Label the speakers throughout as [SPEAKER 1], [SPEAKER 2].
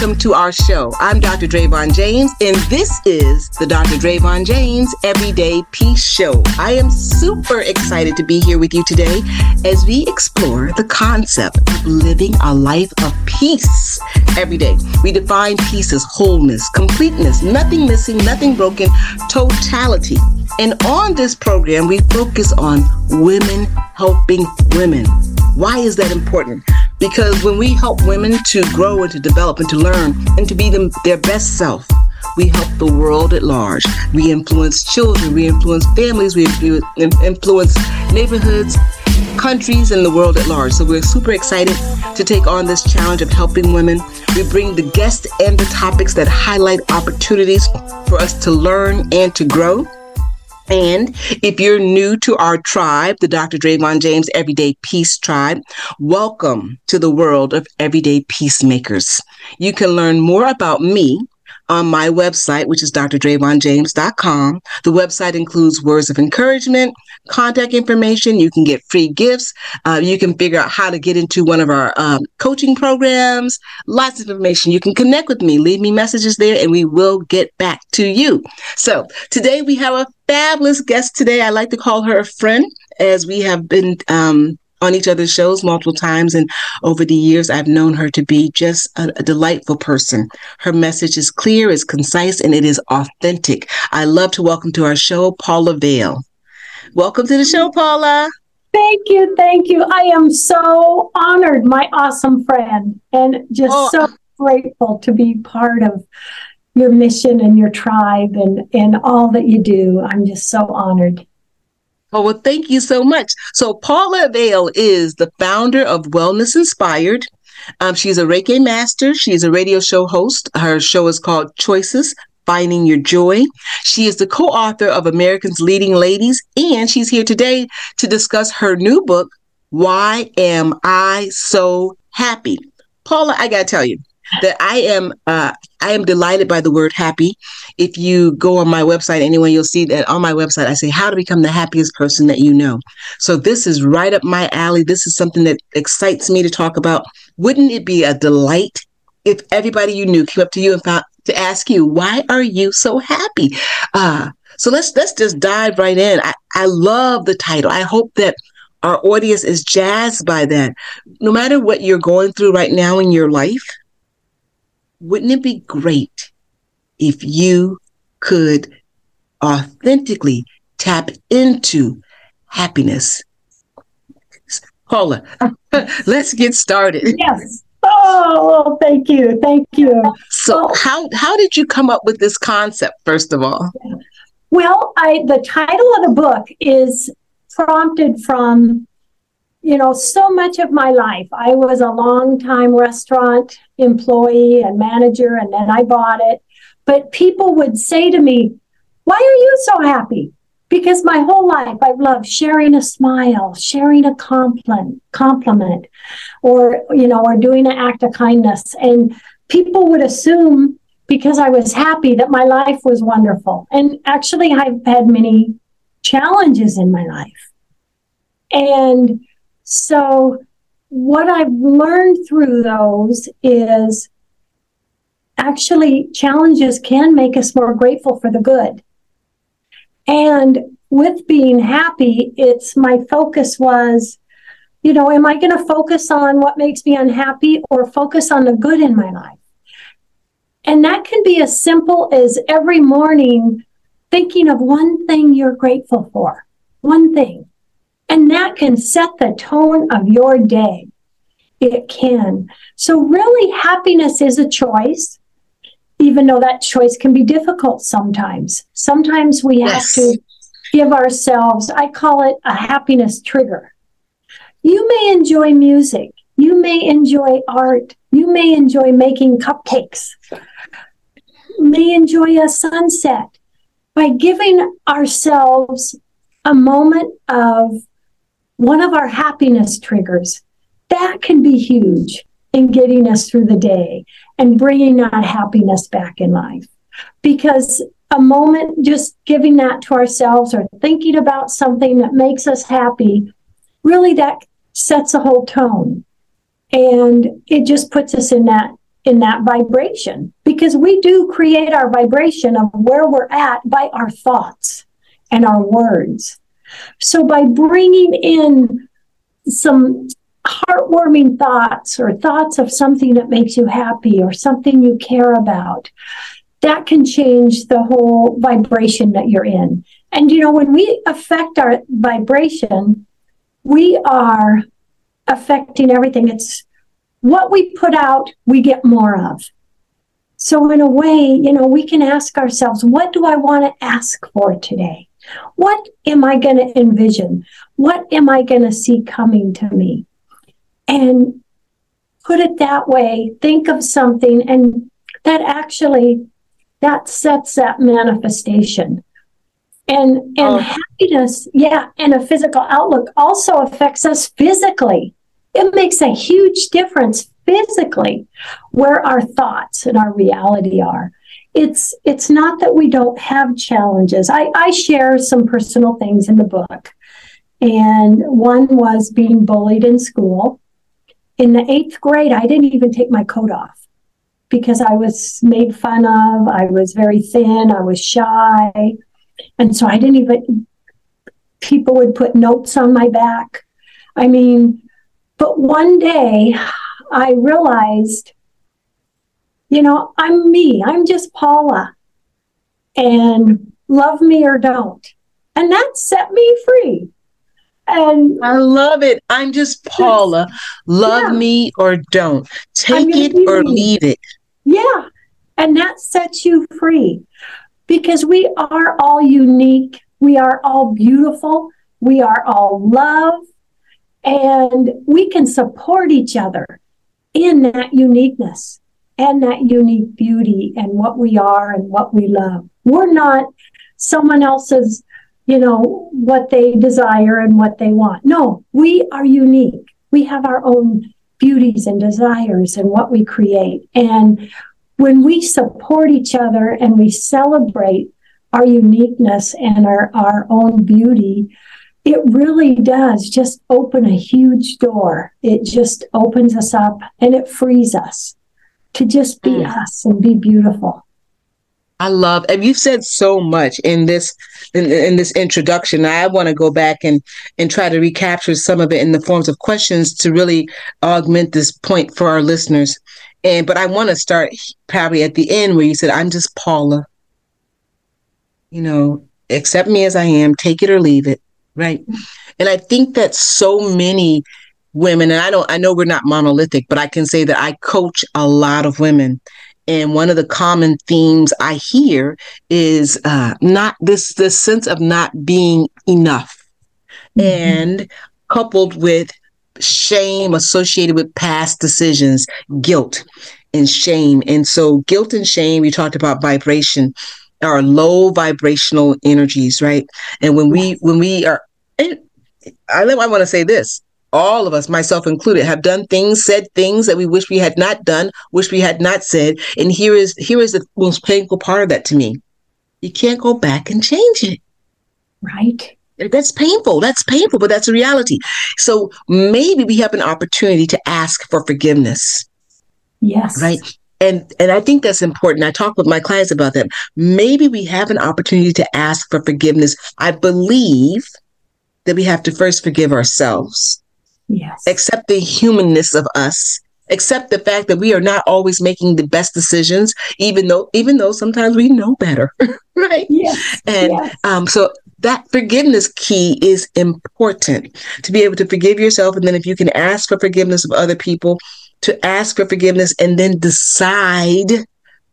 [SPEAKER 1] Welcome to our show. I'm Dr. Dravon James, and this is the Dr. Dravon James Everyday Peace Show. I am super excited to be here with you today as we explore the concept of living a life of peace every day. We define peace as wholeness, completeness, nothing missing, nothing broken, totality. And on this program, we focus on women helping women. Why is that important? Because when we help women to grow and to develop and to learn and to be them, their best self, we help the world at large. We influence children, we influence families, we influence neighborhoods, countries, and the world at large. So we're super excited to take on this challenge of helping women. We bring the guests and the topics that highlight opportunities for us to learn and to grow. And if you're new to our tribe, the Dr. Dravon James Everyday Peace Tribe, welcome to the world of everyday peacemakers. You can learn more about me on my website, which is drdravonjames.com. The website includes words of encouragement, contact information. You can get free gifts. Uh, you can figure out how to get into one of our um, coaching programs. Lots of information. You can connect with me. Leave me messages there, and we will get back to you. So today we have a fabulous guest. Today I like to call her a friend, as we have been um, on each other's shows multiple times. And over the years, I've known her to be just a, a, delightful person. Her message is clear, is concise, and it is authentic. I love to welcome to our show Paula Vail. Welcome to the show, Paula.
[SPEAKER 2] Thank you. Thank you. I am so honored, my awesome friend, and just oh. so grateful to be part of your mission and your tribe and, and all that you do. I'm just so honored.
[SPEAKER 1] Oh, well, thank you so much. So, Paula Vail is the founder of Wellness Inspired. Um, she's a Reiki master. She's a radio show host. Her show is called Choices Finding Your Joy. She is the co author of America's Leading Ladies, and she's here today to discuss her new book, Why Am I So Happy? Paula, I got to tell you, that I am uh, I am delighted by the word happy. If you go on my website anyway, you'll see that on my website I say how to become the happiest person that you know. So this is right up my alley. This is something that excites me to talk about. Wouldn't it be a delight if everybody you knew came up to you and found to ask you why are you so happy? Uh, so let's let's just dive right in. I, I love the title. I hope that our audience is jazzed by that. No matter what you're going through right now in your life, wouldn't it be great if you could authentically tap into happiness? Paula, let's get started.
[SPEAKER 2] Yes. Oh, thank you. Thank you.
[SPEAKER 1] So oh. how how did you come up with this concept first of all?
[SPEAKER 2] Well, I the title of the book is prompted from you know, so much of my life, I was a long time restaurant employee and manager, and then I bought it. But people would say to me, Why are you so happy? Because my whole life I've loved sharing a smile, sharing a compliment, compliment, or you know, or doing an act of kindness. And people would assume because I was happy that my life was wonderful. And actually I've had many challenges in my life. And so, what I've learned through those is actually challenges can make us more grateful for the good. And with being happy, it's my focus was, you know, am I going to focus on what makes me unhappy or focus on the good in my life? And that can be as simple as every morning thinking of one thing you're grateful for, one thing And that can set the tone of your day. It can. So, really, happiness is a choice, even though that choice can be difficult sometimes. Sometimes we have to give ourselves, I call it a happiness trigger. You may enjoy music, you may enjoy art, you may enjoy making cupcakes, may enjoy a sunset. By giving ourselves a moment of one of our happiness triggers, that can be huge in getting us through the day and bringing that happiness back in life. Because a moment just giving that to ourselves or thinking about something that makes us happy, really that sets a whole tone. And it just puts us in that in that vibration because we do create our vibration of where we're at by our thoughts and our words. So by bringing in some heartwarming thoughts or thoughts of something that makes you happy or something you care about, that can change the whole vibration that you're in. And you know, when we affect our vibration, we are affecting everything. It's what we put out, we get more of. So, in a way, you know, we can ask ourselves, what do I want to ask for today? What am I going to envision? What am I going to see coming to me? And put it that way, think of something, and that actually that sets that manifestation. And and oh. happiness, yeah, and a physical outlook also affects us physically it makes a huge difference physically where our thoughts and our reality are it's it's not that we don't have challenges. I i share some personal things in the book. And one was being bullied in school. In the eighth grade i didn't even take my coat off because i was made fun of. I was very thin. I was shy. And so i didn't even people would put notes on my back. I mean but one day I realized, you know, I'm me, I'm just Paula, and love me or don't. And that set me free. And
[SPEAKER 1] I love it. I'm just Paula. Love yeah. me or don't. Take it or me. leave it.
[SPEAKER 2] Yeah. And that sets you free because we are all unique. We are all beautiful. We are all love. And we can support each other in that uniqueness and that unique beauty and what we are and what we love. We're not someone else's, you know, what they desire and what they want. No, we are unique. We have our own beauties and desires and what we create. And when we support each other and we celebrate our uniqueness and our, our own beauty, it really does just open a huge door. It just opens us up and it frees us to just be mm. us and be beautiful.
[SPEAKER 1] I love, and you've said so much in this in, in this introduction. I want to go back and and try to recapture some of it in the forms of questions to really augment this point for our listeners. And but I want to start probably at the end where you said, "I'm just Paula." You know, accept me as I am, take it or leave it. Right. And I think that so many women, and I don't, I know we're not monolithic, but I can say that I coach a lot of women. And one of the common themes I hear is uh, not this, this sense of not being enough. Mm-hmm. And coupled with shame associated with past decisions, guilt and shame. And so guilt and shame, we talked about vibration are low vibrational energies, right? And when we when we are I, I want to say this. All of us, myself included, have done things, said things that we wish we had not done, wish we had not said. And here is here is the most painful part of that to me. You can't go back and change it.
[SPEAKER 2] Right.
[SPEAKER 1] That's painful. That's painful, but that's a reality. So maybe we have an opportunity to ask for forgiveness.
[SPEAKER 2] Yes.
[SPEAKER 1] Right and and I think that's important. I talk with my clients about that. Maybe we have an opportunity to ask for forgiveness. I believe that we have to first forgive ourselves.
[SPEAKER 2] Yes.
[SPEAKER 1] Accept the humanness of us. Accept the fact that we are not always making the best decisions, even though even though sometimes we know better, right?
[SPEAKER 2] Yes.
[SPEAKER 1] And
[SPEAKER 2] yes.
[SPEAKER 1] um, so that forgiveness key is important to be able to forgive yourself. And then if you can ask for forgiveness of other people, to ask for forgiveness and then decide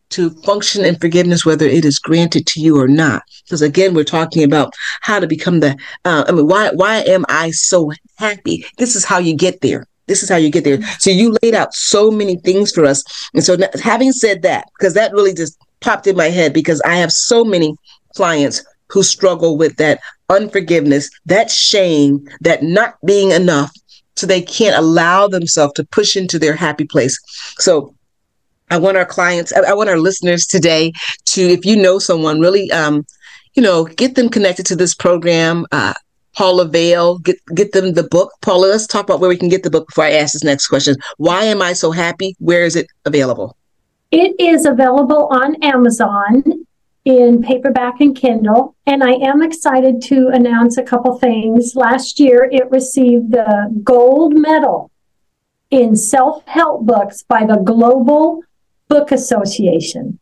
[SPEAKER 1] to function in forgiveness, whether it is granted to you or not. Because again, we're talking about how to become the, uh, I mean, why, why am I so happy? This is how you get there. This is how you get there. So you laid out so many things for us. And so having said that, because that really just popped in my head because I have so many clients who struggle with that unforgiveness, that shame, that not being enough. So they can't allow themselves to push into their happy place. So I want our clients, I want our listeners today to, if you know someone, really, um, you know, get them connected to this program. Uh, Paula Vail, get get them the book. Paula, let's talk about where we can get the book before I ask this next question. Why am I so happy? Where is it available?
[SPEAKER 2] It is available on Amazon in paperback and Kindle. And I am excited to announce a couple things. Last year, it received the gold medal in self help books by the Global Book Association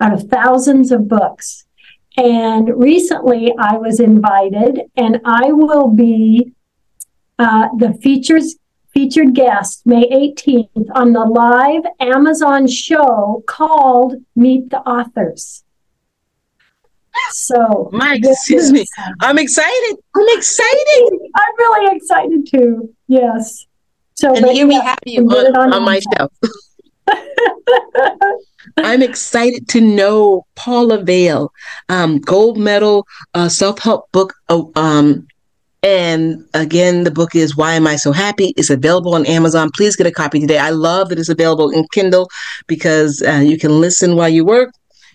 [SPEAKER 2] out of thousands of books. And recently I was invited, and I will be uh, the features featured guest May 18th on the live Amazon show called Meet the Authors. So,
[SPEAKER 1] Mike, excuse me. I'm excited. I'm excited.
[SPEAKER 2] I'm really excited too. Yes.
[SPEAKER 1] So, and you yeah, happy on, on, on my show. I'm excited to know Paula Vail, um, gold medal uh, self help book. Oh, um, and again, the book is Why Am I So Happy? It's available on Amazon. Please get a copy today. I love that it's available in Kindle because uh, you can listen while you work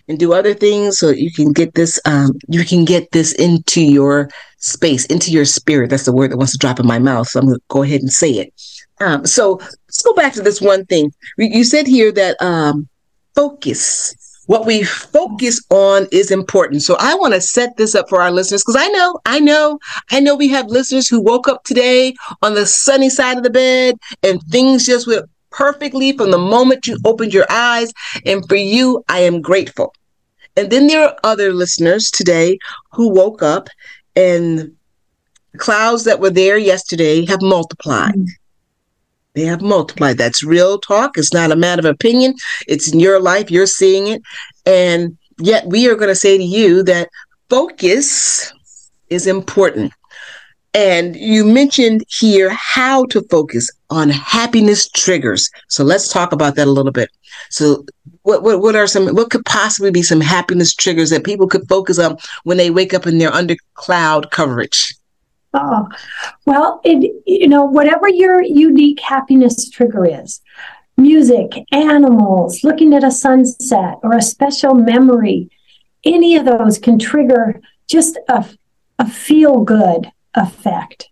[SPEAKER 1] and do other things so you can get this um, you can get this into your space into your spirit that's the word that wants to drop in my mouth so i'm going to go ahead and say it um, so let's go back to this one thing you said here that um, focus what we focus on is important. So I want to set this up for our listeners because I know, I know, I know we have listeners who woke up today on the sunny side of the bed and things just went perfectly from the moment you opened your eyes. And for you, I am grateful. And then there are other listeners today who woke up and clouds that were there yesterday have multiplied. Mm. They have multiplied. That's real talk. It's not a matter of opinion. It's in your life. You're seeing it. And yet we are going to say to you that focus is important. And you mentioned here how to focus on happiness triggers. So let's talk about that a little bit. So what, what, what are some, what could possibly be some happiness triggers that people could focus on when they wake up and they're under cloud coverage?
[SPEAKER 2] Oh, well, it, you know, whatever your unique happiness trigger is, music, animals, looking at a sunset or a special memory, any of those can trigger just a, a feel good effect.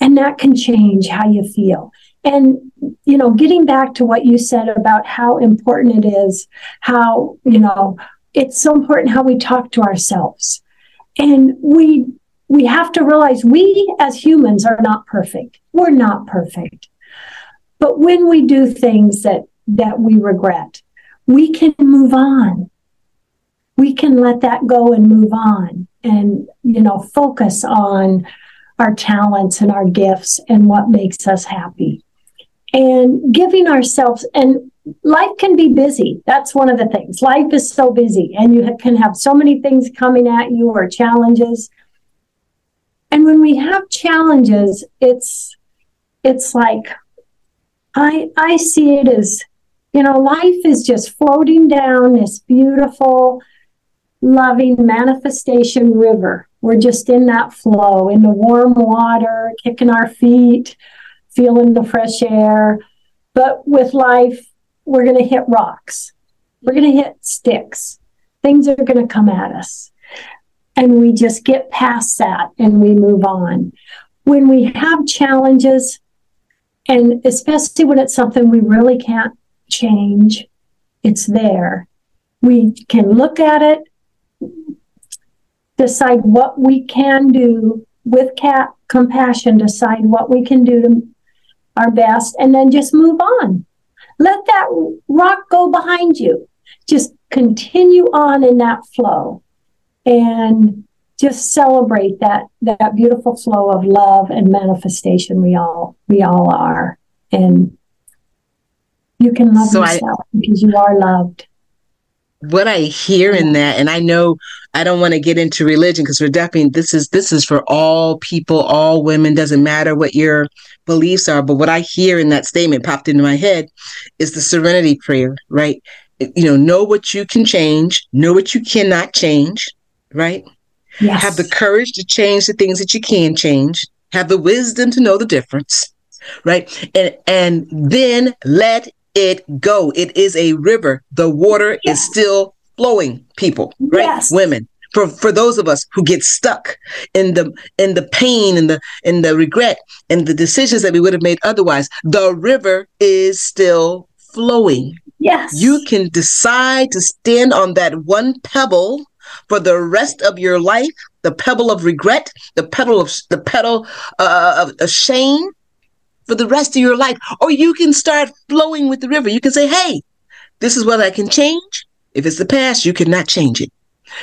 [SPEAKER 2] And that can change how you feel. And, you know, getting back to what you said about how important it is, how, you know, it's so important how we talk to ourselves. And we we have to realize we as humans are not perfect. We're not perfect. But when we do things that that we regret, we can move on. We can let that go and move on and you know focus on our talents and our gifts and what makes us happy. And giving ourselves and life can be busy. That's one of the things. Life is so busy and you can have so many things coming at you or challenges and when we have challenges it's it's like i i see it as you know life is just floating down this beautiful loving manifestation river. We're just in that flow in the warm water kicking our feet feeling the fresh air. But with life we're going to hit rocks. We're going to hit sticks. Things are going to come at us and we just get past that and we move on. When we have challenges, and especially when it's something we really can't change, it's there. We can look at it, decide what we can do with cat compassion, decide what we can do to our best, and then just move on. Let that rock go behind you. Just continue on in that flow and just celebrate that that beautiful flow of love and manifestation we all we all are. And you can love so yourself I, because you are loved.
[SPEAKER 1] What i hear in that and i know i don't want to get into religion because we're definitely this is this is for all people all women doesn't matter what your beliefs are but what i hear in that statement popped into my head is the serenity prayer right? You know know what you can change know what you cannot change right Yes. Have the courage to change the things that you can change. Have the wisdom to know the difference. Right. And and then let it go. It is a river. The water yes. is still flowing, people, right? Yes. Women. For for those of us who get stuck in the in the pain and the in the regret and the decisions that we would have made otherwise, the river is still flowing.
[SPEAKER 2] Yes.
[SPEAKER 1] You can decide to stand on that one pebble for the rest of your life, the pebble of regret, the pedal of the pedal uh, of, shame for the rest of your life. Or you can start flowing with the river. You can say, hey, this is what I can change. If it's the past, you cannot change it.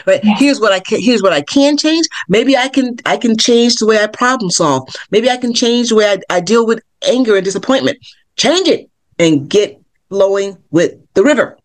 [SPEAKER 1] But yeah. here's what I can here's what I can change. Maybe I can I can change the way I problem solve. Maybe I can change the way I, I deal with anger and disappointment. Change it and get flowing with the river.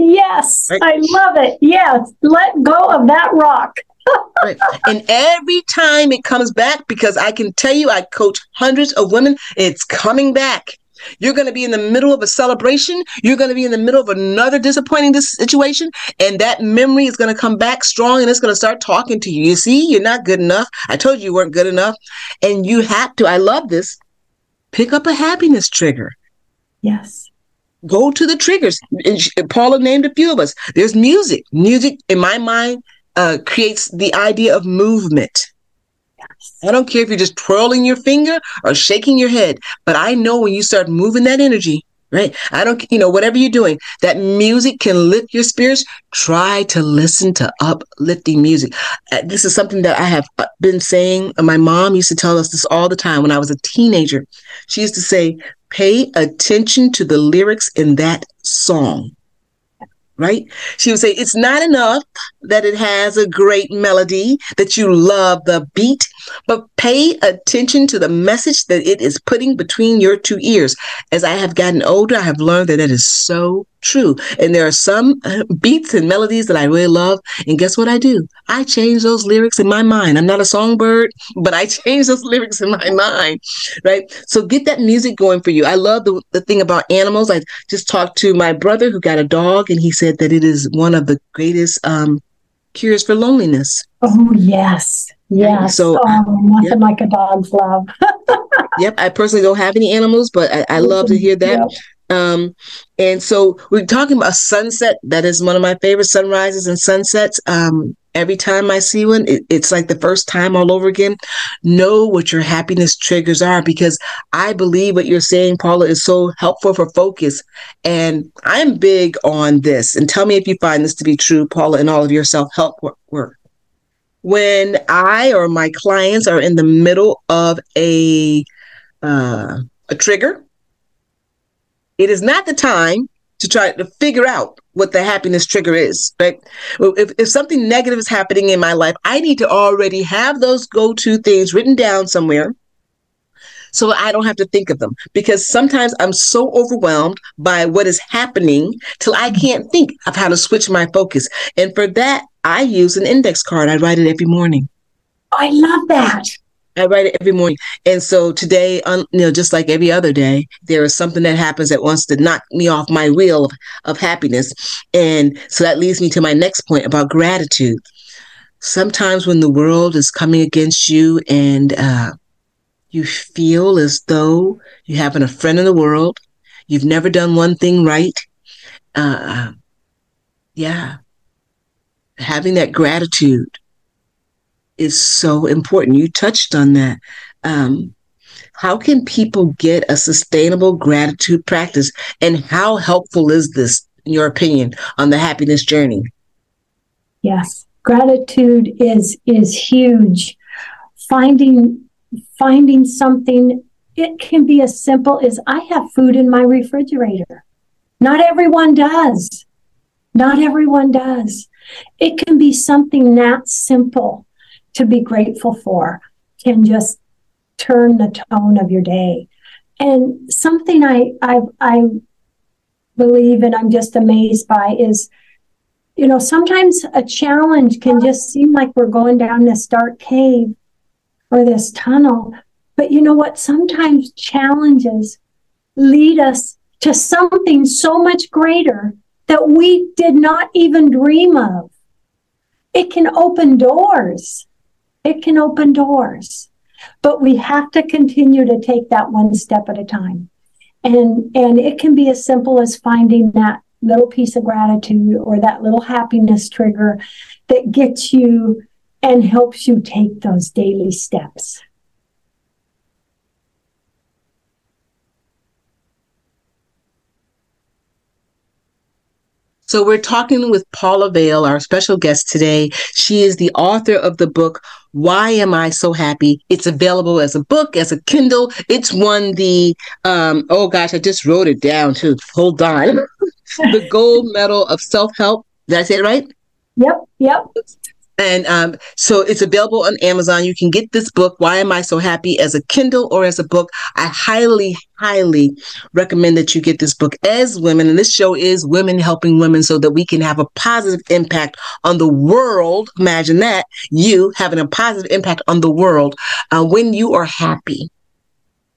[SPEAKER 2] Yes, right? I love it. Yes, let go of that rock.
[SPEAKER 1] right. And every time it comes back, because I can tell you, I coach hundreds of women, it's coming back. You're going to be in the middle of a celebration. You're going to be in the middle of another disappointing situation. And that memory is going to come back strong and it's going to start talking to you. You see, you're not good enough. I told you you weren't good enough. And you have to, I love this, pick up a happiness trigger.
[SPEAKER 2] Yes
[SPEAKER 1] go to the triggers. And Paula named a few of us. There's music. Music, in my mind, uh, creates the idea of movement. Yes. I don't care if you're just twirling your finger or shaking your head, but I know when you start moving that energy, right? I don't, you know, whatever you're doing, that music can lift your spirits. Try to listen to uplifting music. Uh, this is something that I have uh, been saying. My mom used to tell us this all the time when I was a teenager. She used to say, pay attention to the lyrics in that song right? She would say, It's not enough that it has a great melody, that you love the beat, but pay attention to the message that it is putting between your two ears. As I have gotten older, I have learned that that is so true. And there are some uh, beats and melodies that I really love. And guess what I do? I change those lyrics in my mind. I'm not a songbird, but I change those lyrics in my mind, right? So get that music going for you. I love the, the thing about animals. I just talked to my brother who got a dog, and he said that it is one of the greatest um, cures for loneliness.
[SPEAKER 2] Oh, yes. Yes. So oh, nothing yep. like a dog's love.
[SPEAKER 1] yep. I personally don't have any animals, but I, I love to hear that. Yep. Um, and so we're talking about sunset. That is one of my favorite sunrises and sunsets. Um, every time I see one, it, it's like the first time all over again. Know what your happiness triggers are because I believe what you're saying, Paula, is so helpful for focus. And I'm big on this. And tell me if you find this to be true, Paula, in all of your self help work. When I or my clients are in the middle of a uh, a trigger, it is not the time to try to figure out what the happiness trigger is. Right? If, if something negative is happening in my life, I need to already have those go to things written down somewhere so I don't have to think of them because sometimes I'm so overwhelmed by what is happening till I can't think of how to switch my focus. And for that, I use an index card. I write it every morning.
[SPEAKER 2] I love that.
[SPEAKER 1] I write it every morning. And so today, um, you know, just like every other day, there is something that happens that wants to knock me off my wheel of, of happiness. And so that leads me to my next point about gratitude. Sometimes when the world is coming against you and uh, you feel as though you haven't a friend in the world, you've never done one thing right. Uh, yeah. Having that gratitude is so important. You touched on that. Um, how can people get a sustainable gratitude practice? And how helpful is this, in your opinion, on the happiness journey?
[SPEAKER 2] Yes, gratitude is is huge. Finding finding something it can be as simple as I have food in my refrigerator. Not everyone does. Not everyone does. It can be something that simple to be grateful for can just turn the tone of your day. And something I I I believe and I'm just amazed by is you know, sometimes a challenge can just seem like we're going down this dark cave or this tunnel. But you know what? Sometimes challenges lead us to something so much greater that we did not even dream of. It can open doors. It can open doors. But we have to continue to take that one step at a time. And and it can be as simple as finding that little piece of gratitude or that little happiness trigger that gets you and helps you take those daily steps.
[SPEAKER 1] So we're talking with Paula Vail, our special guest today. She is the author of the book, Why Am I So Happy? It's available as a book, as a Kindle. It's won the, um, oh gosh, I just wrote it down too. Hold on. the gold medal of self-help. Did I say it right?
[SPEAKER 2] Yep, yep.
[SPEAKER 1] And um, so it's available on Amazon. You can get this book, Why Am I So Happy, as a Kindle or as a book. I highly, highly recommend that you get this book as women. And this show is women helping women so that we can have a positive impact on the world. Imagine that you having a positive impact on the world uh, when you are happy,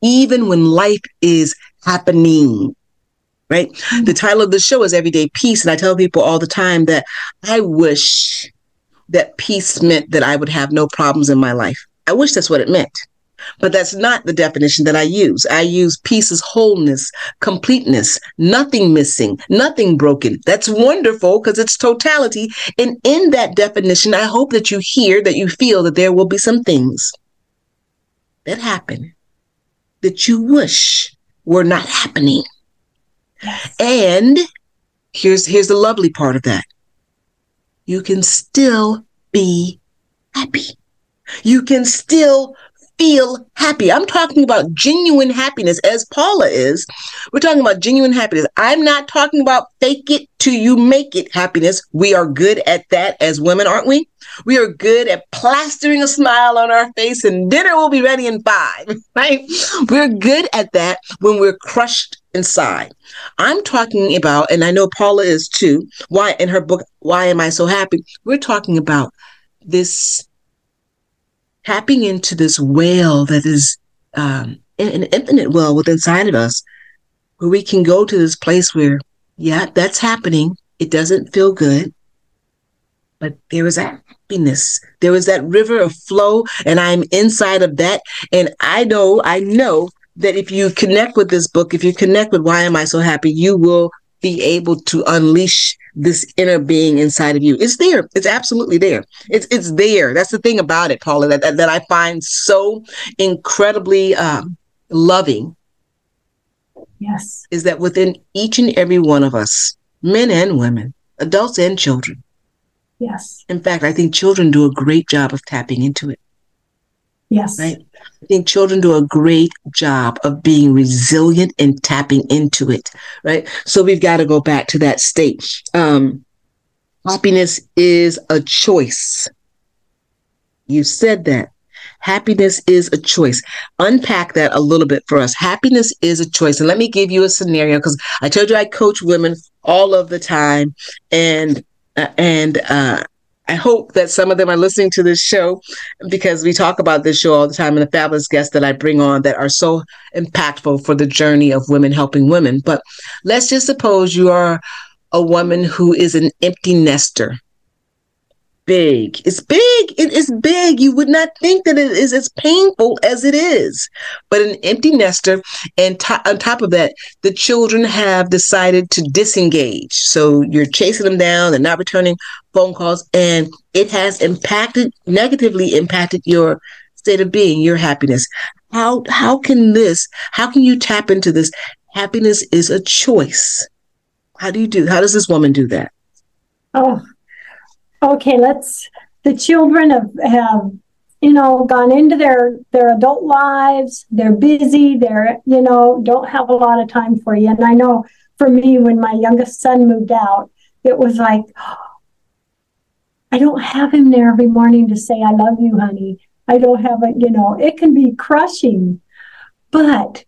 [SPEAKER 1] even when life is happening right? Mm-hmm. The title of the show is Everyday Peace. And I tell people all the time that I wish that peace meant that I would have no problems in my life. I wish that's what it meant. But that's not the definition that I use. I use peace as wholeness, completeness, nothing missing, nothing broken. That's wonderful because it's totality. And in that definition, I hope that you hear, that you feel that there will be some things that happen that you wish were not happening. Yes. And here's here's the lovely part of that you can still be happy. You can still feel happy. I'm talking about genuine happiness as Paula is. We're talking about genuine happiness. I'm not talking about fake it till you make it happiness. We are good at that as women, aren't we? We are good at plastering a smile on our face and dinner will be ready in five, right? We're good at that when we're crushed inside. I'm talking about, and I know Paula is too, why in her book, Why Am I So Happy? We're talking about this tapping into this well that is um, an infinite well within inside of us, where we can go to this place where, yeah, that's happening. It doesn't feel good, but there is that happiness. There is that river of flow, and I'm inside of that. And I know, I know that if you connect with this book, if you connect with Why Am I So Happy, you will be able to unleash this inner being inside of you. It's there. It's absolutely there. It's it's there. That's the thing about it, Paula, that, that, that I find so incredibly um, loving.
[SPEAKER 2] Yes.
[SPEAKER 1] Is that within each and every one of us, men and women, adults and children.
[SPEAKER 2] Yes.
[SPEAKER 1] In fact, I think children do a great job of tapping into it.
[SPEAKER 2] Yes.
[SPEAKER 1] Right. I think children do a great job of being resilient and tapping into it. Right. So we've got to go back to that state. Um, happiness is a choice. You said that. Happiness is a choice. Unpack that a little bit for us. Happiness is a choice. And let me give you a scenario because I told you I coach women all of the time. And uh, and uh, I hope that some of them are listening to this show because we talk about this show all the time and the fabulous guests that I bring on that are so impactful for the journey of women helping women. But let's just suppose you are a woman who is an empty nester big. It's big. It is big. You would not think that it is as painful as it is. But an empty nester, and on top of that, the children have decided to disengage. So you're chasing them down, they're not returning phone calls, and it has impacted, negatively impacted your state of being, your happiness. How how can this? How can you tap into this? Happiness is a choice. How do you do? How does this woman do that?
[SPEAKER 2] Oh, okay, let's, the children have, have, you know, gone into their, their adult lives. They're busy. They're, you know, don't have a lot of time for you. And I know for me, when my youngest son moved out, it was like, I don't have him there every morning to say, I love you, honey. I don't have a, you know, it can be crushing, but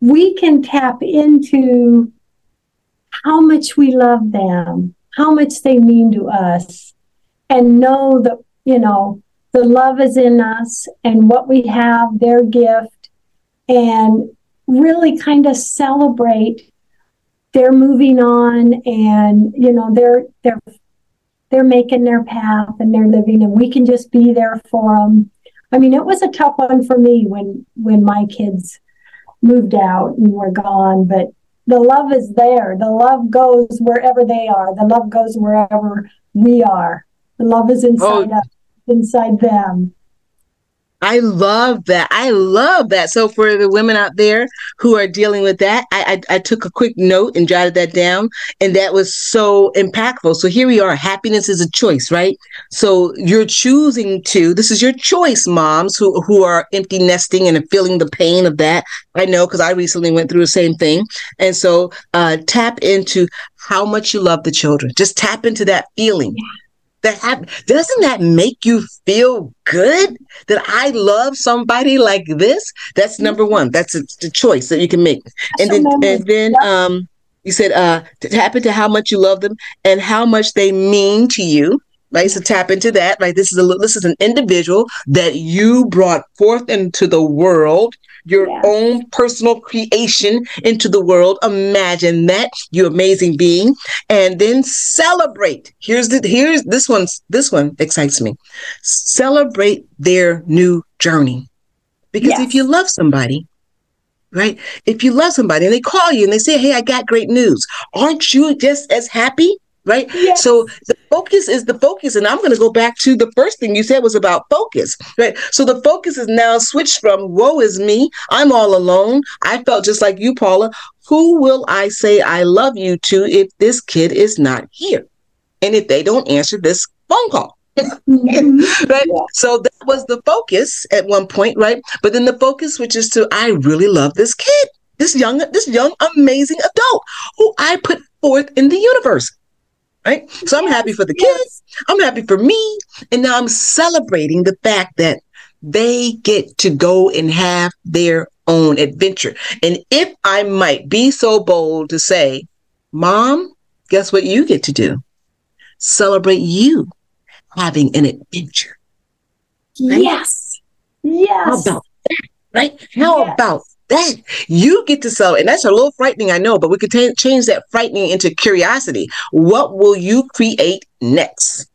[SPEAKER 2] we can tap into how much we love them, how much they mean to us, and know that, you know, the love is in us and what we have, their gift, and really kind of celebrate they're moving on and you know they're they're they're making their path and they're living and we can just be there for them i mean it was a tough one for me when when my kids moved out and were gone but the love is there. The love goes wherever they are. The love goes wherever we are the love is inside oh. us inside them
[SPEAKER 1] I love that. I love that. So for the women out there who are dealing with that, I, I, I took a quick note and jotted that down, and that was so impactful. So here we are. Happiness is a choice, right? So you're choosing to. This is your choice, moms who who are empty nesting and feeling the pain of that. I know because I recently went through the same thing, and so uh, tap into how much you love the children. Just tap into that feeling. That have, doesn't that make you feel good that I love somebody like this? That's number one. That's a, the choice that you can make. And then, and then, um, you said, uh, to tap into how much you love them and how much they mean to you. Right. So tap into that. Right. This is a, this is an individual that you brought forth into the world your yeah. own personal creation into the world. Imagine that, you amazing being, and then celebrate. Here's the here's this one's this one excites me. Celebrate their new journey. Because yes. if you love somebody, right? If you love somebody and they call you and they say, Hey, I got great news, aren't you just as happy? Right? Yes. So the focus is the focus. And I'm going to go back to the first thing you said was about focus, right? So the focus is now switched from woe is me, I'm all alone. I felt just like you, Paula. Who will I say I love you to if this kid is not here? And if they don't answer this phone call? Mm-hmm. right? Yeah. So that was the focus at one point, right? But then the focus switches to I really love this kid, this young, this young, amazing adult who I put forth in the universe right? So I'm happy for the kids. I'm happy for me. And now I'm celebrating the fact that they get to go and have their own adventure. And if I might be so bold to say, Mom, guess what you get to do? Celebrate you having an adventure.
[SPEAKER 2] Right? Yes. Yes.
[SPEAKER 1] How about that? Right? How yes. about that you get to sell, and that's a little frightening, I know, but we could t- change that frightening into curiosity. What will you create next?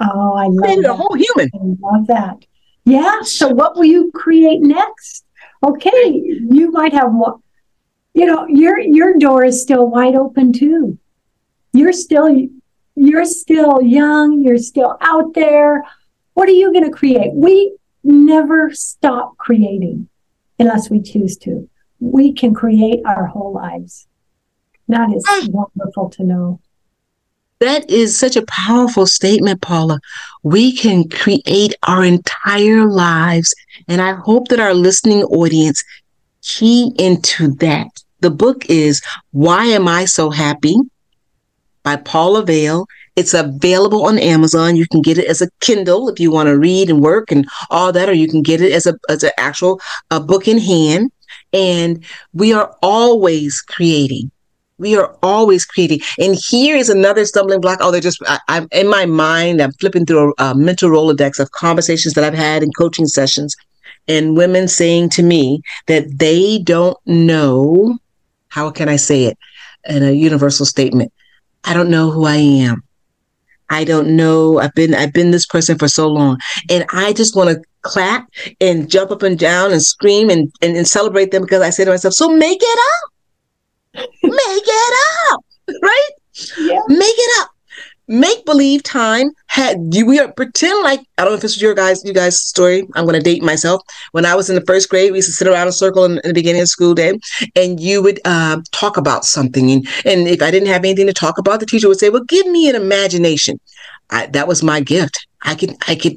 [SPEAKER 2] Oh, I love
[SPEAKER 1] that. a whole human.
[SPEAKER 2] I love that. Yeah. So, what will you create next? Okay, you might have more. You know, your your door is still wide open too. You're still you're still young. You're still out there. What are you going to create? We never stop creating unless we choose to. We can create our whole lives. That is wonderful to know.
[SPEAKER 1] That is such a powerful statement, Paula. We can create our entire lives. And I hope that our listening audience key into that. The book is Why Am I So Happy by Paula Vail. It's available on Amazon. You can get it as a Kindle if you want to read and work and all that, or you can get it as a as an actual a book in hand. And we are always creating. We are always creating. And here is another stumbling block. Oh, they're just, I, am in my mind, I'm flipping through a, a mental Rolodex of conversations that I've had in coaching sessions and women saying to me that they don't know, how can I say it in a universal statement? I don't know who I am. I don't know. I've been I've been this person for so long. And I just want to clap and jump up and down and scream and, and, and celebrate them because I say to myself, so make it up. make it up. Right? Yeah. Make it up make believe time had you we are pretend like I don't know if this is your guys you guys story. I'm gonna date myself. When I was in the first grade, we used to sit around a circle in, in the beginning of school day and you would uh, talk about something and, and if I didn't have anything to talk about, the teacher would say, Well, give me an imagination. I, that was my gift. I could I could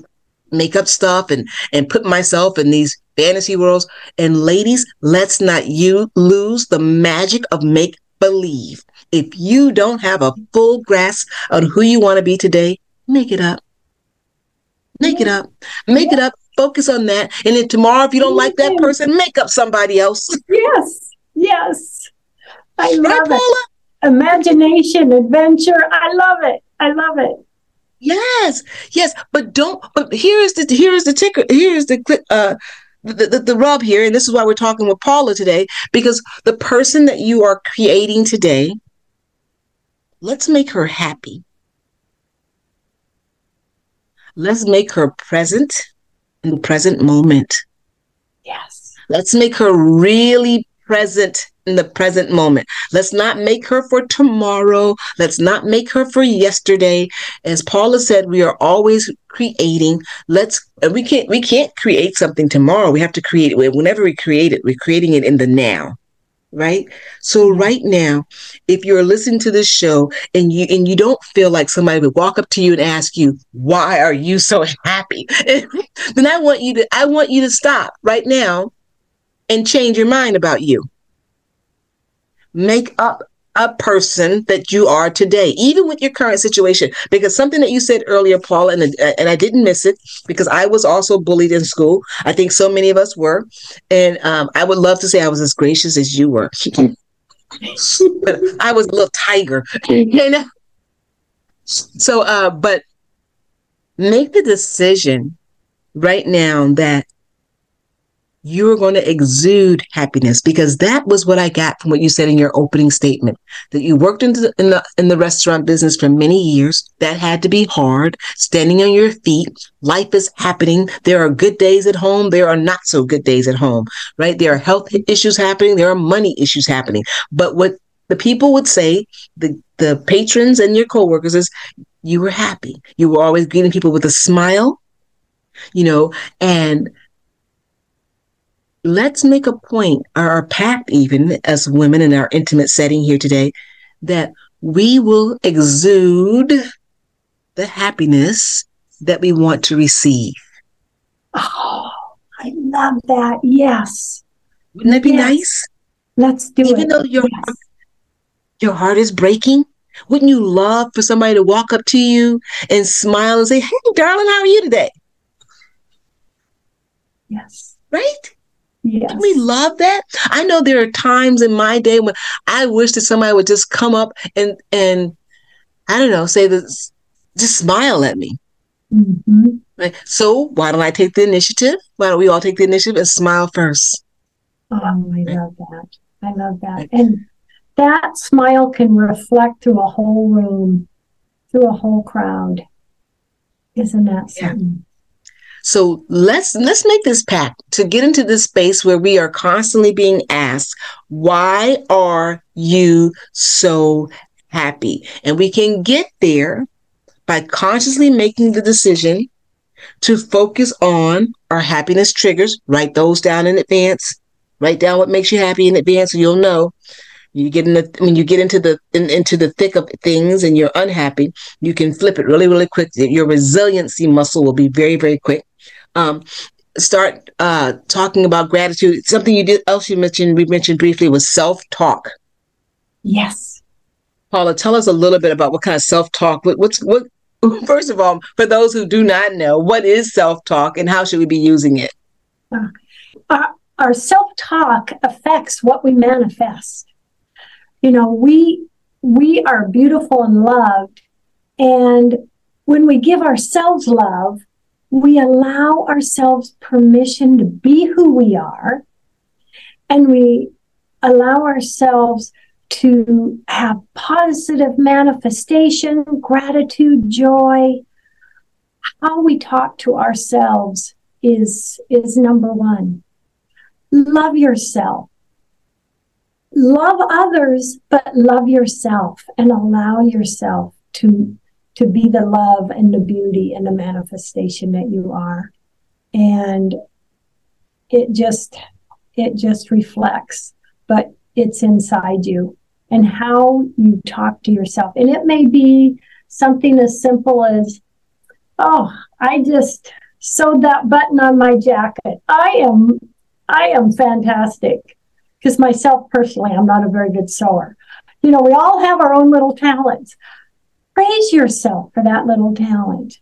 [SPEAKER 1] make up stuff and and put myself in these fantasy worlds. And ladies, let's not you lose the magic of make believe if you don't have a full grasp on who you want to be today, make it up. Make it up. Make it up. Focus on that. And then tomorrow, if you don't like that person, make up somebody else.
[SPEAKER 2] Yes. Yes. I love right, it. Imagination, adventure. I love it. I love it.
[SPEAKER 1] Yes, yes, but don't. But here is the here is the ticker. Here is the uh the, the, the rub here, and this is why we're talking with Paula today, because the person that you are creating today, let's make her happy. Let's make her present in the present moment.
[SPEAKER 2] Yes.
[SPEAKER 1] Let's make her really present in the present moment. Let's not make her for tomorrow. Let's not make her for yesterday. As Paula said, we are always creating. Let's we can't we can't create something tomorrow. We have to create it whenever we create it. We're creating it in the now. Right? So mm-hmm. right now, if you're listening to this show and you and you don't feel like somebody would walk up to you and ask you, "Why are you so happy?" then I want you to I want you to stop right now and change your mind about you make up a person that you are today, even with your current situation. Because something that you said earlier, Paul, and and I didn't miss it because I was also bullied in school. I think so many of us were, and um, I would love to say I was as gracious as you were, but I was a little tiger, you know. So, uh, but make the decision right now that you're going to exude happiness because that was what I got from what you said in your opening statement that you worked in the, in the in the restaurant business for many years. That had to be hard standing on your feet. Life is happening. There are good days at home. There are not so good days at home right? There are health issues happening. There are money issues happening. But what the people would say the the patrons and your coworkers is you were happy. You were always greeting people with a smile you know and let's make a point or a pact even as women in our intimate setting here today that we will exude the happiness that we want to receive.
[SPEAKER 2] Oh, I love that. Yes.
[SPEAKER 1] Wouldn't that be yes. nice?
[SPEAKER 2] Let's do
[SPEAKER 1] even
[SPEAKER 2] it.
[SPEAKER 1] Even though your yes. your heart is breaking, wouldn't you love for somebody to walk up to you and smile and say, "Hey, darling, how are you today?"
[SPEAKER 2] Yes.
[SPEAKER 1] Right?
[SPEAKER 2] Yes.
[SPEAKER 1] Can we love that? I know there are times in my day when I wish that somebody would just come up and and I don't know, say this, just smile at me.
[SPEAKER 2] Mm-hmm.
[SPEAKER 1] Right. So why don't I take the initiative? Why don't we all take the initiative and smile first?
[SPEAKER 2] Oh, I love that. I love that. And that smile can reflect through a whole room, through a whole crowd. Isn't that something?
[SPEAKER 1] So let's let's make this pact to get into this space where we are constantly being asked, why are you so happy? And we can get there by consciously making the decision to focus on our happiness triggers, write those down in advance, write down what makes you happy in advance so you'll know. You get in the when you get into the in, into the thick of things and you're unhappy you can flip it really really quick. Your resiliency muscle will be very very quick um, start uh, talking about gratitude. Something you did else you mentioned we mentioned briefly was self talk.
[SPEAKER 2] Yes.
[SPEAKER 1] Paula, tell us a little bit about what kind of self talk. What, what's what? First of all, for those who do not know, what is self talk and how should we be using it?
[SPEAKER 2] Uh, our, our self talk affects what we manifest. You know, we we are beautiful and loved, and when we give ourselves love, we allow ourselves permission to be who we are and we allow ourselves to have positive manifestation, gratitude, joy. How we talk to ourselves is, is number one. Love yourself. Love others, but love yourself and allow yourself to to be the love and the beauty and the manifestation that you are. And it just it just reflects, but it's inside you and how you talk to yourself. And it may be something as simple as, oh, I just sewed that button on my jacket. I am I am fantastic. Because myself personally, I'm not a very good sewer. You know, we all have our own little talents praise yourself for that little talent.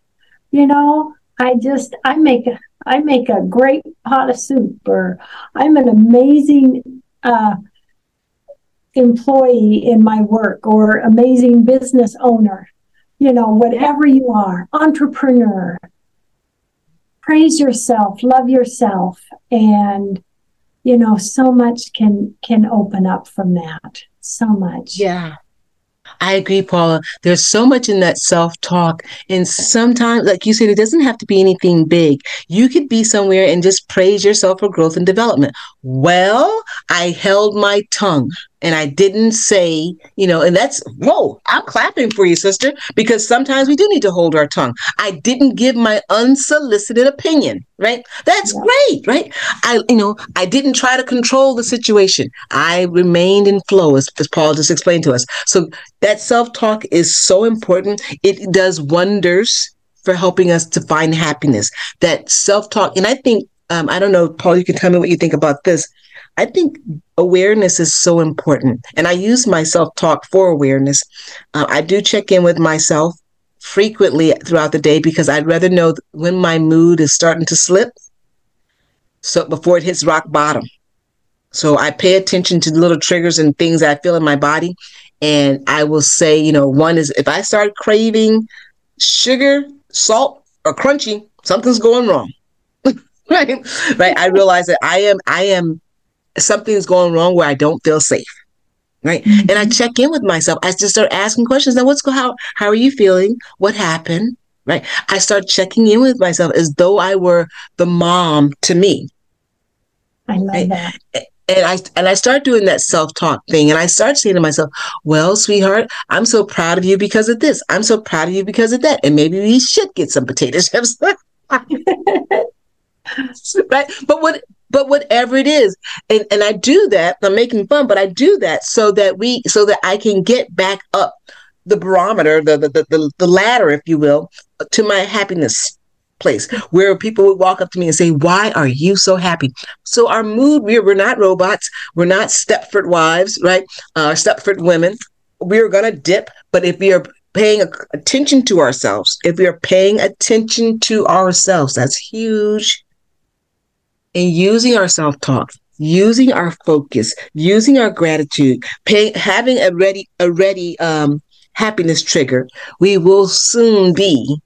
[SPEAKER 2] You know, I just I make a I make a great pot of soup or I'm an amazing uh, employee in my work or amazing business owner. You know, whatever you are, entrepreneur. Praise yourself, love yourself and you know so much can can open up from that so much
[SPEAKER 1] yeah I agree, Paula. There's so much in that self talk. And sometimes, like you said, it doesn't have to be anything big. You could be somewhere and just praise yourself for growth and development. Well, I held my tongue and I didn't say, you know, and that's, whoa, I'm clapping for you, sister, because sometimes we do need to hold our tongue. I didn't give my unsolicited opinion, right? That's yeah. great, right? I, you know, I didn't try to control the situation. I remained in flow, as, as Paul just explained to us. So that self talk is so important. It does wonders for helping us to find happiness. That self talk, and I think, um, I don't know, Paul, you can tell me what you think about this I think awareness is so important. And I use my self talk for awareness. Uh, I do check in with myself frequently throughout the day because I'd rather know when my mood is starting to slip so before it hits rock bottom. So I pay attention to the little triggers and things I feel in my body. And I will say, you know, one is if I start craving sugar, salt, or crunchy, something's going wrong. right. Right. I realize that I am I am something's going wrong where I don't feel safe. Right. Mm-hmm. And I check in with myself. I just start asking questions. Now, what's going, how, how are you feeling? What happened? Right. I start checking in with myself as though I were the mom to me.
[SPEAKER 2] I love right? that.
[SPEAKER 1] And I and I start doing that self talk thing, and I start saying to myself, "Well, sweetheart, I'm so proud of you because of this. I'm so proud of you because of that, and maybe we should get some potato chips." right? But what but whatever it is and and i do that i'm making fun but i do that so that we so that i can get back up the barometer the the, the, the ladder if you will to my happiness place where people would walk up to me and say why are you so happy? So our mood we're, we're not robots. We're not stepford wives right? Uh stepford women. We're gonna dip but if we are paying attention to ourselves if we are paying attention to ourselves that's huge and using our self talk, using our focus, using our gratitude, pay, having a ready, a ready um, happiness trigger, we will soon be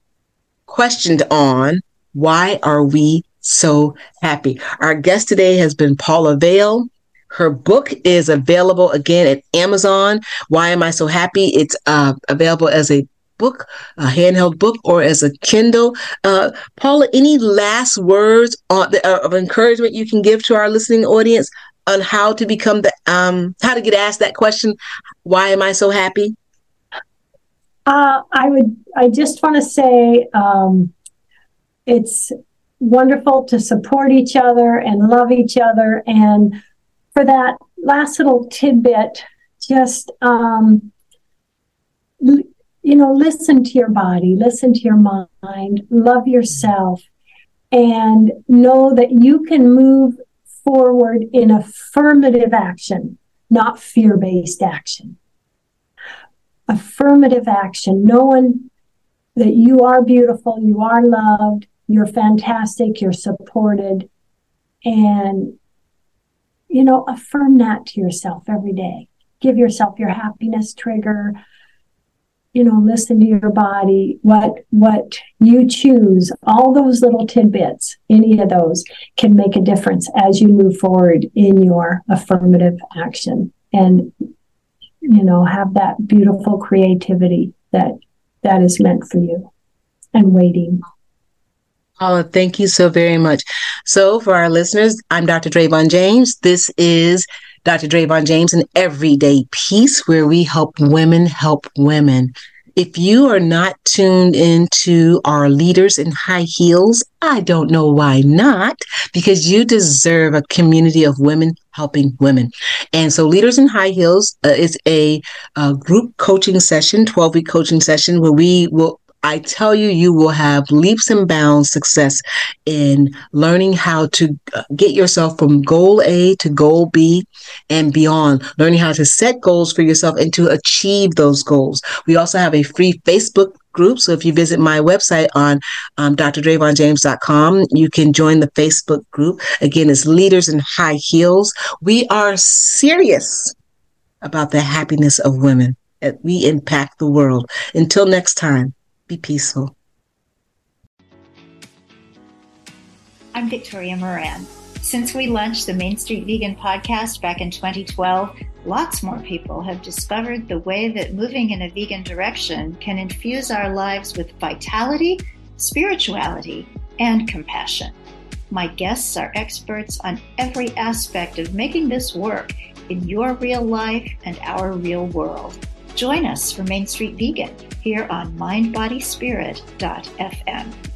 [SPEAKER 1] questioned on why are we so happy. Our guest today has been Paula Vail. Her book is available again at Amazon. Why am I so happy? It's uh, available as a book, a handheld book, or as a Kindle. Uh, Paula, any last words on, uh, of encouragement you can give to our listening audience on how to become the um, how to get asked that question? Why am I so happy?
[SPEAKER 2] Uh, I would. I just want to say um, it's wonderful to support each other and love each other. And for that last little tidbit, just um, you know, listen to your body, listen to your mind, love yourself, and know that you can move forward in affirmative action, not fear based action. Affirmative action, knowing that you are beautiful, you are loved, you're fantastic, you're supported, and, you know, affirm that to yourself every day. Give yourself your happiness trigger you know listen to your body what what you choose all those little tidbits any of those can make a difference as you move forward in your affirmative action and you know have that beautiful creativity that that is meant for you and waiting
[SPEAKER 1] Paula, thank you so very much. So, for our listeners, I'm Dr. Dravon James. This is Dr. Dravon James, an everyday peace where we help women help women. If you are not tuned into our leaders in high heels, I don't know why not, because you deserve a community of women helping women. And so, Leaders in High Heels uh, is a, a group coaching session, 12 week coaching session where we will I tell you, you will have leaps and bounds success in learning how to uh, get yourself from goal A to goal B and beyond, learning how to set goals for yourself and to achieve those goals. We also have a free Facebook group. So if you visit my website on um, drdravonjames.com, you can join the Facebook group. Again, it's Leaders in High Heels. We are serious about the happiness of women. We impact the world. Until next time, be peaceful.
[SPEAKER 3] I'm Victoria Moran. Since we launched the Main Street Vegan podcast back in 2012, lots more people have discovered the way that moving in a vegan direction can infuse our lives with vitality, spirituality, and compassion. My guests are experts on every aspect of making this work in your real life and our real world. Join us for Main Street Vegan here on mindbodyspirit.fm.